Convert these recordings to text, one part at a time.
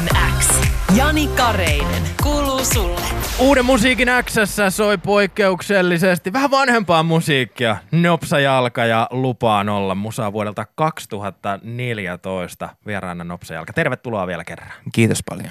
Musiikin X. Jani Kareinen. Kuuluu sulle. Uuden musiikin Xssä soi poikkeuksellisesti vähän vanhempaa musiikkia. Nopsa Jalka ja Lupaan olla musaa vuodelta 2014 vieraana Nopsa Jalka. Tervetuloa vielä kerran. Kiitos paljon.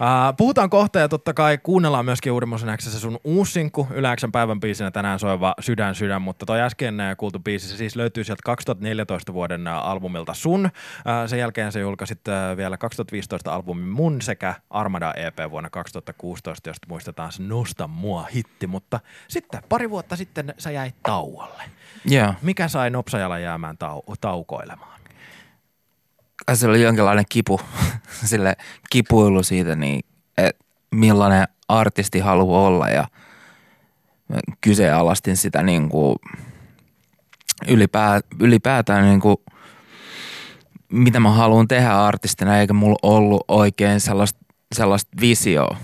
Uh, puhutaan kohta ja totta kai kuunnellaan myöskin Uudemmoisen Xssä sun uusinkku Yle Xn päivän biisinä tänään soiva Sydän sydän, mutta toi äsken äh, kuultu biisi se siis löytyy sieltä 2014 vuoden äh, albumilta Sun. Uh, sen jälkeen se julkaisit uh, vielä 2015 albumin Mun sekä Armada EP vuonna 2016, josta muistetaan se Nosta mua hitti, mutta sitten pari vuotta sitten sä jäit tauolle. Joo. Mikä sai Nopsajalla jäämään tau- taukoilemaan? Se oli jonkinlainen kipu, sille kipuilu siitä, niin, että millainen artisti haluaa olla. Ja kyseenalaistin sitä niin kuin ylipää, ylipäätään niin kuin, mitä mä haluan tehdä artistina, eikä mulla ollut oikein sellaista, sellaista visioa,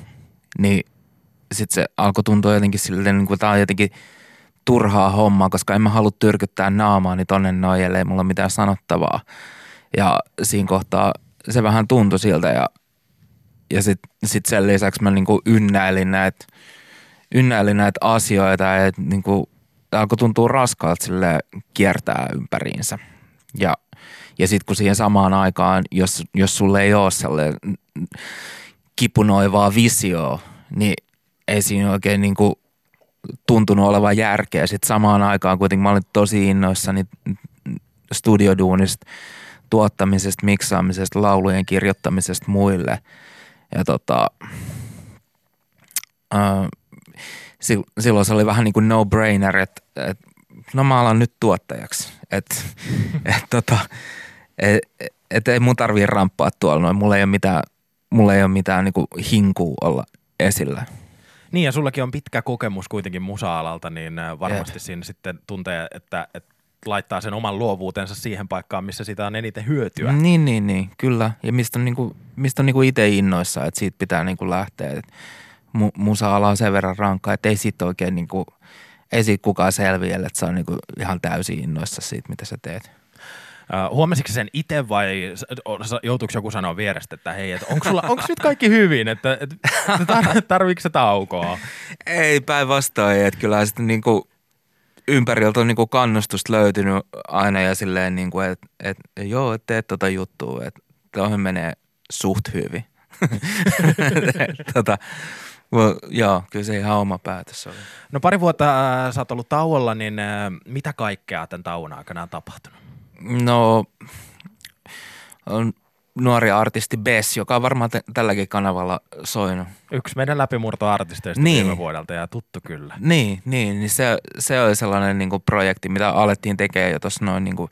niin sitten se alkoi tuntua jotenkin siltä, niin kuin tämä on jotenkin turhaa hommaa, koska en mä halua tyrkyttää naamaani tonne noin, ellei mulla ole mitään sanottavaa. Ja siinä kohtaa se vähän tuntui siltä ja, ja sitten sit sen lisäksi mä niinku ynnäilin näitä ynnäilin näitä asioita ja niinku, alkoi tuntua raskaalta sille kiertää ympäriinsä. Ja, ja sitten kun siihen samaan aikaan, jos, jos sulle ei ole sellainen kipunoivaa visioa, niin ei siinä oikein niinku tuntunut olevan järkeä. Sitten samaan aikaan kuitenkin mä olin tosi innoissani studioduunista – tuottamisesta, miksaamisesta, laulujen kirjoittamisesta muille. Ja tota, äh, silloin se oli vähän niin kuin no-brainer, että et, no mä alan nyt tuottajaksi. Että et, tota, et, et ei mun tarvii ramppaa tuolla noin. Mulla ei ole mitään, mulla ei ole mitään niin kuin hinkua olla esillä. Niin ja sullakin on pitkä kokemus kuitenkin musa-alalta, niin varmasti Jep. siinä sitten tuntee, että, että laittaa sen oman luovuutensa siihen paikkaan, missä sitä on eniten hyötyä. Niin, niin, niin kyllä. Ja mistä on, niinku, mistä on niinku itse innoissa, että siitä pitää niinku lähteä. Et mu, musa-ala on sen verran rankka, että ei siitä oikein niinku, ei siitä kukaan selviä, että se on niinku ihan täysin innoissa siitä, mitä sä teet. Uh, huomasitko sen itse vai joutuiko joku sanoa vierestä, että hei, että onko, sulla, onko nyt kaikki hyvin, että, että tar- tarviiko se taukoa? Ei päinvastoin, että kyllä sitten niinku, ympäriltä on niinku kannustusta löytynyt aina ja silleen, niinku, että et, joo, et teet tota juttua, että tuohon menee suht hyvin. tota, well, joo, kyllä se ihan oma päätös oli. No pari vuotta äh, sä oot ollut tauolla, niin äh, mitä kaikkea tämän tauon aikana on tapahtunut? No, on nuori artisti Bess, joka on varmaan t- tälläkin kanavalla soinut. Yksi meidän läpimurtoartisteista niin. viime vuodelta ja tuttu kyllä. Niin, niin, niin se, se oli sellainen niin kuin projekti, mitä alettiin tekemään jo tuossa noin niin kuin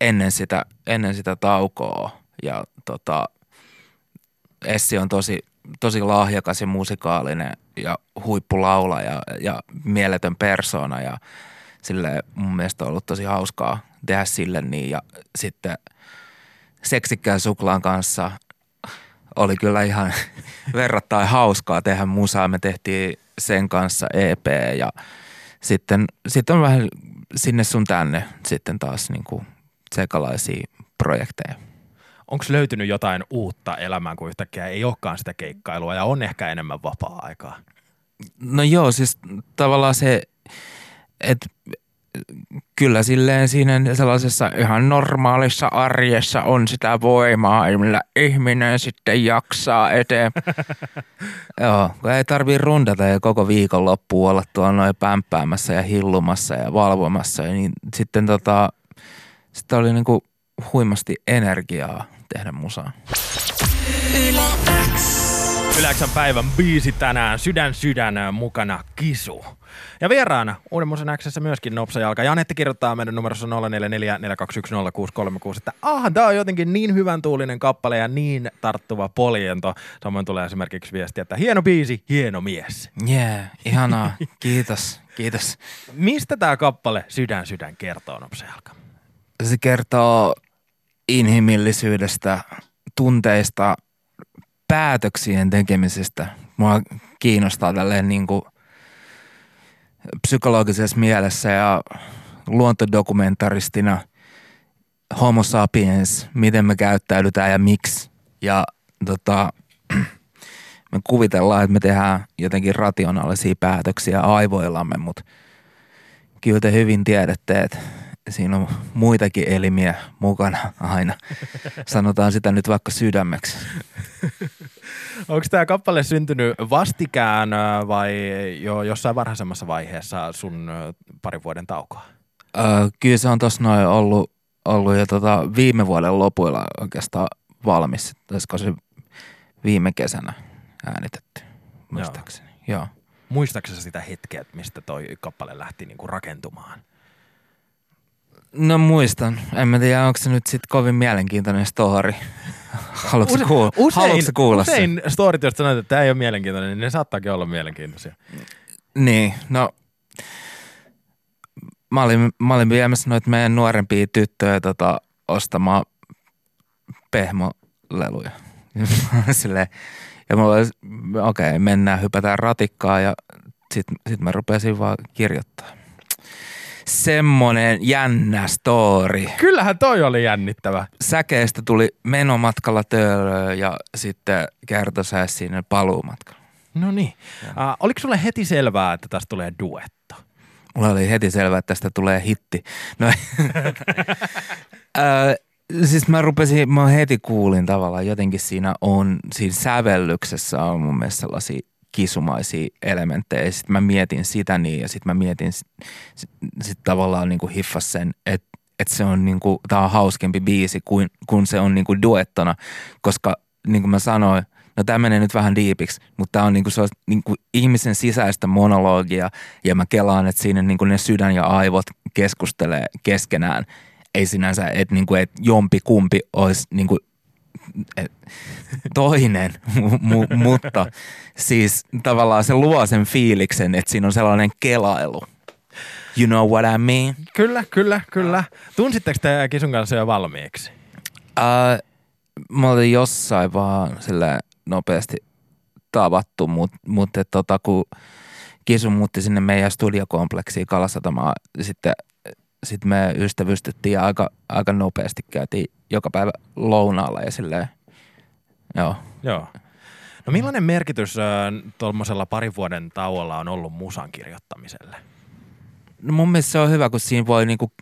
ennen, sitä, ennen sitä taukoa. Ja tota, Essi on tosi, tosi lahjakas ja musikaalinen ja huippulaula ja, ja mieletön persona ja sille mun mielestä on ollut tosi hauskaa tehdä sille niin ja sitten – seksikkään suklaan kanssa oli kyllä ihan verrattain hauskaa tehdä musaa. Me tehtiin sen kanssa EP ja sitten, sitten on vähän sinne sun tänne sitten taas niin kuin sekalaisia projekteja. Onko löytynyt jotain uutta elämään, kun yhtäkkiä ei olekaan sitä keikkailua ja on ehkä enemmän vapaa-aikaa? No joo, siis tavallaan se, että kyllä silleen siinä sellaisessa ihan normaalissa arjessa on sitä voimaa, millä ihminen sitten jaksaa eteen. Joo, kun ei tarvii rundata ja koko viikon loppuun olla tuolla noin pämppäämässä ja hillumassa ja valvomassa, niin sitten tota, sitten oli niinku huimasti energiaa tehdä musaa. Yle X. Yläksän päivän biisi tänään, Sydän sydän mukana Kisu. Ja vieraana Uuden Musen Xssä myöskin Nopsa Jalka. Janetti kirjoittaa meidän numerossa 0444210636, että ah, tää on jotenkin niin hyvän tuulinen kappale ja niin tarttuva poljento. Samoin tulee esimerkiksi viesti, että hieno biisi, hieno mies. Yeah, ihanaa. Kiitos, kiitos. Mistä tämä kappale Sydän sydän kertoo Nopsa Jalka? Se kertoo inhimillisyydestä, tunteista, päätöksien tekemisestä. Mua kiinnostaa tälleen niin kuin psykologisessa mielessä ja luontodokumentaristina homo sapiens, miten me käyttäydytään ja miksi. Ja tota, me kuvitellaan, että me tehdään jotenkin rationaalisia päätöksiä aivoillamme, mutta kyllä te hyvin tiedätte, että siinä on muitakin elimiä mukana aina. Sanotaan sitä nyt vaikka sydämeksi. Onko tämä kappale syntynyt vastikään vai jo jossain varhaisemmassa vaiheessa sun parin vuoden taukoa? Öö, kyllä se on tuossa noin ollut, ollut jo tota viime vuoden lopuilla oikeastaan valmis. Olisiko se viime kesänä äänitetty, muistaakseni. Joo. Joo. Muistaakseni sitä hetkeä, mistä toi kappale lähti niinku rakentumaan? No muistan. En mä tiedä, onko se nyt sitten kovin mielenkiintoinen story. Haluatko Use- kuulla, usein, haluatko kuulla sen? usein storit, jos sanoit, että tämä ei ole mielenkiintoinen, niin ne saattaakin olla mielenkiintoisia. Niin, no mä olin, mä olin viemässä noita meidän nuorempia tyttöjä tota, ostamaan pehmoleluja. Silleen, ja mulla oli, okei, okay, mennään, hypätään ratikkaa ja sitten sit mä rupesin vaan kirjoittaa. Semmonen jännä story. Kyllähän toi oli jännittävä. Säkeistä tuli menomatkalla töölöön ja sitten kertosääs sinne paluumatkalla. No niin. Uh, oliko sulle heti selvää, että tästä tulee duetto? Mulla oli heti selvää, että tästä tulee hitti. No, Ö, siis mä rupesin, mä heti kuulin tavallaan jotenkin siinä on, siinä sävellyksessä on mun mielestä sellaisia kisumaisia elementtejä. Sitten mä mietin sitä niin ja sitten mä mietin sit, sit, tavallaan niin kuin hiffas sen, että että se on niinku, tää on hauskempi biisi kuin, kun se on niinku duettona, koska niin kuin mä sanoin, no tämä menee nyt vähän diipiksi, mutta tämä on niinku se niinku ihmisen sisäistä monologia ja mä kelaan, että siinä niinku ne sydän ja aivot keskustelee keskenään. Ei sinänsä, että niinku, et jompi kumpi olisi niinku, et, toinen, mu, mu, mutta siis tavallaan se luo sen fiiliksen, että siinä on sellainen kelailu. You know what I mean? Kyllä, kyllä, kyllä. Tunsitteko te Kisun kanssa jo valmiiksi? Äh, mä olin jossain vaan sille nopeasti tavattu, mutta mut, tota, kun Kisu muutti sinne meidän studiokompleksiin Kalasatamaan, sitten sit me ystävystyttiin ja aika, aika nopeasti käytiin joka päivä lounaalla ja silleen, joo. Joo. No millainen merkitys äh, tuommoisella parin vuoden tauolla on ollut musan kirjoittamiselle? No mun mielestä se on hyvä, kun siinä voi niinku,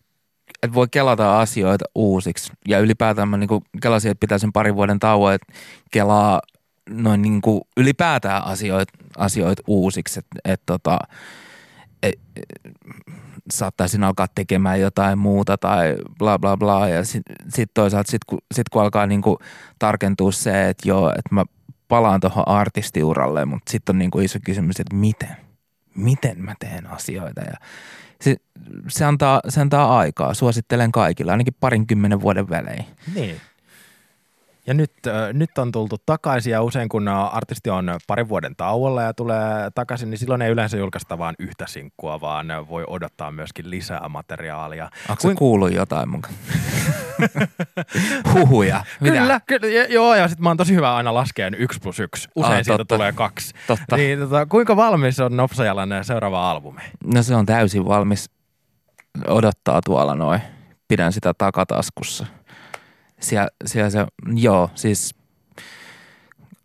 että voi kelata asioita uusiksi. Ja ylipäätään mä niinku kelasin, että pitää sen parin vuoden tauon, että kelaa noin niinku ylipäätään asioita, asioita uusiksi. Että et tota, et, saattaisin alkaa tekemään jotain muuta tai bla bla bla. Ja sitten sit toisaalta sit kun, sit kun alkaa niinku tarkentua se, että joo, että mä palaan tuohon artistiuralle, mutta sitten on niinku iso kysymys, että miten? Miten mä teen asioita? Ja se, se, antaa, se antaa aikaa. Suosittelen kaikille, ainakin parinkymmenen vuoden välein. Niin. Ja nyt, äh, nyt on tultu takaisin ja usein kun äh, artisti on parin vuoden tauolla ja tulee takaisin, niin silloin ei yleensä julkaista vain yhtä sinkkua, vaan äh, voi odottaa myöskin lisää materiaalia. Onko Kuin... kuullut jotain mun Huhuja. Mitä? Kyllä, kyllä, ja- joo, ja sitten mä oon tosi hyvä aina laskeen yksi plus yksi. Usein Aa, siitä totta. tulee kaksi. Totta. Niin, tota, kuinka valmis on Nopsajalan seuraava albumi? No se on täysin valmis odottaa tuolla noin. Pidän sitä takataskussa. Siellä, siellä se, joo, siis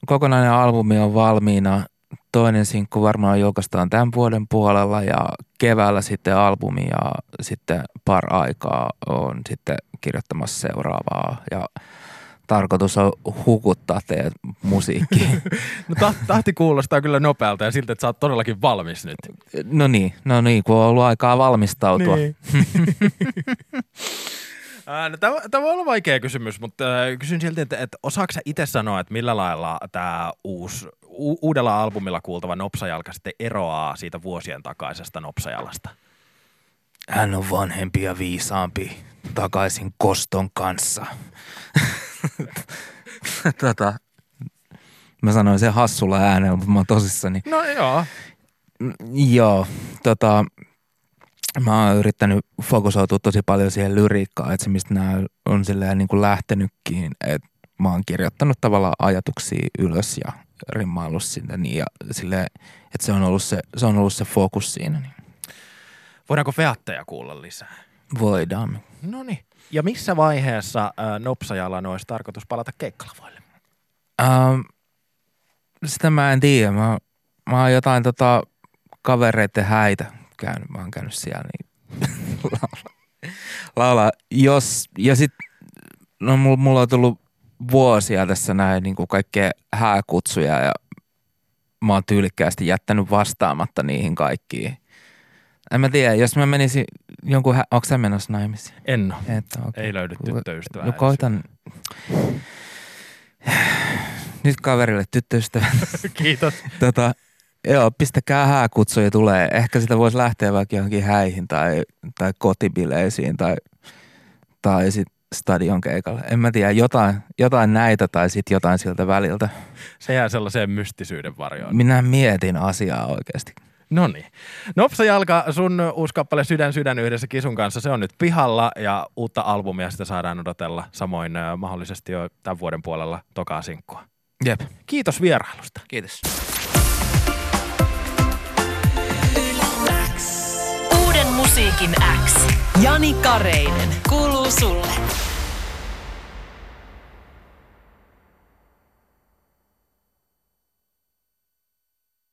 kokonainen albumi on valmiina. Toinen sinkku varmaan julkaistaan tämän vuoden puolella ja keväällä sitten albumi ja sitten par aikaa on sitten kirjoittamassa seuraavaa ja tarkoitus on hukuttaa teidät musiikkiin. No ta- tahti kuulostaa kyllä nopealta ja siltä, että sä oot todellakin valmis nyt. No niin, no niin, kun on ollut aikaa valmistautua. Niin. No, tämä, tämä voi olla vaikea kysymys, mutta äh, kysyn silti, että, että osaako sä itse sanoa, että millä lailla tämä uusi, u- uudella albumilla kuultava Nopsajalka sitten eroaa siitä vuosien takaisesta Nopsajalasta? Hän on vanhempi ja viisaampi takaisin koston kanssa. tota, mä sanoin sen hassulla äänellä, mutta mä oon tosissani. No joo. Mm, Joo, tota, mä oon yrittänyt fokusoitua tosi paljon siihen lyriikkaan, että se mistä nämä on silleen niin kuin lähtenytkin, että mä oon kirjoittanut tavallaan ajatuksia ylös ja rimmaillut sinne niin ja silleen, että se on ollut se, se, on ollut se fokus siinä. Niin Voidaanko featteja kuulla lisää? voidaan. No niin. Ja missä vaiheessa äh, Nopsajalan olisi tarkoitus palata keikkalavoille? Ähm, sitä mä en tiedä. Mä, mä oon jotain tota, kavereiden häitä käynyt. Mä oon käynyt siellä niin laulaa. laulaa. Jos, ja sit, no mulla, mulla on tullut vuosia tässä näin niin kuin kaikkea hääkutsuja ja mä oon tyylikkäästi jättänyt vastaamatta niihin kaikkiin. En mä tiedä, jos mä menisin jonkun, hä- onko sä menossa naimisiin? En ole. Et, okay. Ei löydy tyttöystävää. No koitan. Nyt kaverille tyttöystävä. Kiitos. tota, joo, pistäkää hääkutsuja tulee. Ehkä sitä voisi lähteä vaikka johonkin häihin tai, tai kotibileisiin tai, tai sit stadion keikalle. En mä tiedä, jotain, jotain näitä tai sitten jotain siltä väliltä. Se jää sellaiseen mystisyyden varjoon. Minä mietin asiaa oikeasti. No niin. Nopsa Jalka, sun uusi kappale Sydän sydän yhdessä Kisun kanssa, se on nyt pihalla ja uutta albumia sitä saadaan odotella. Samoin äh, mahdollisesti jo tämän vuoden puolella tokaa sinkkua. Jep. Kiitos vierailusta. Kiitos. Musiikin X. Jani Kareinen. Kuuluu sulle.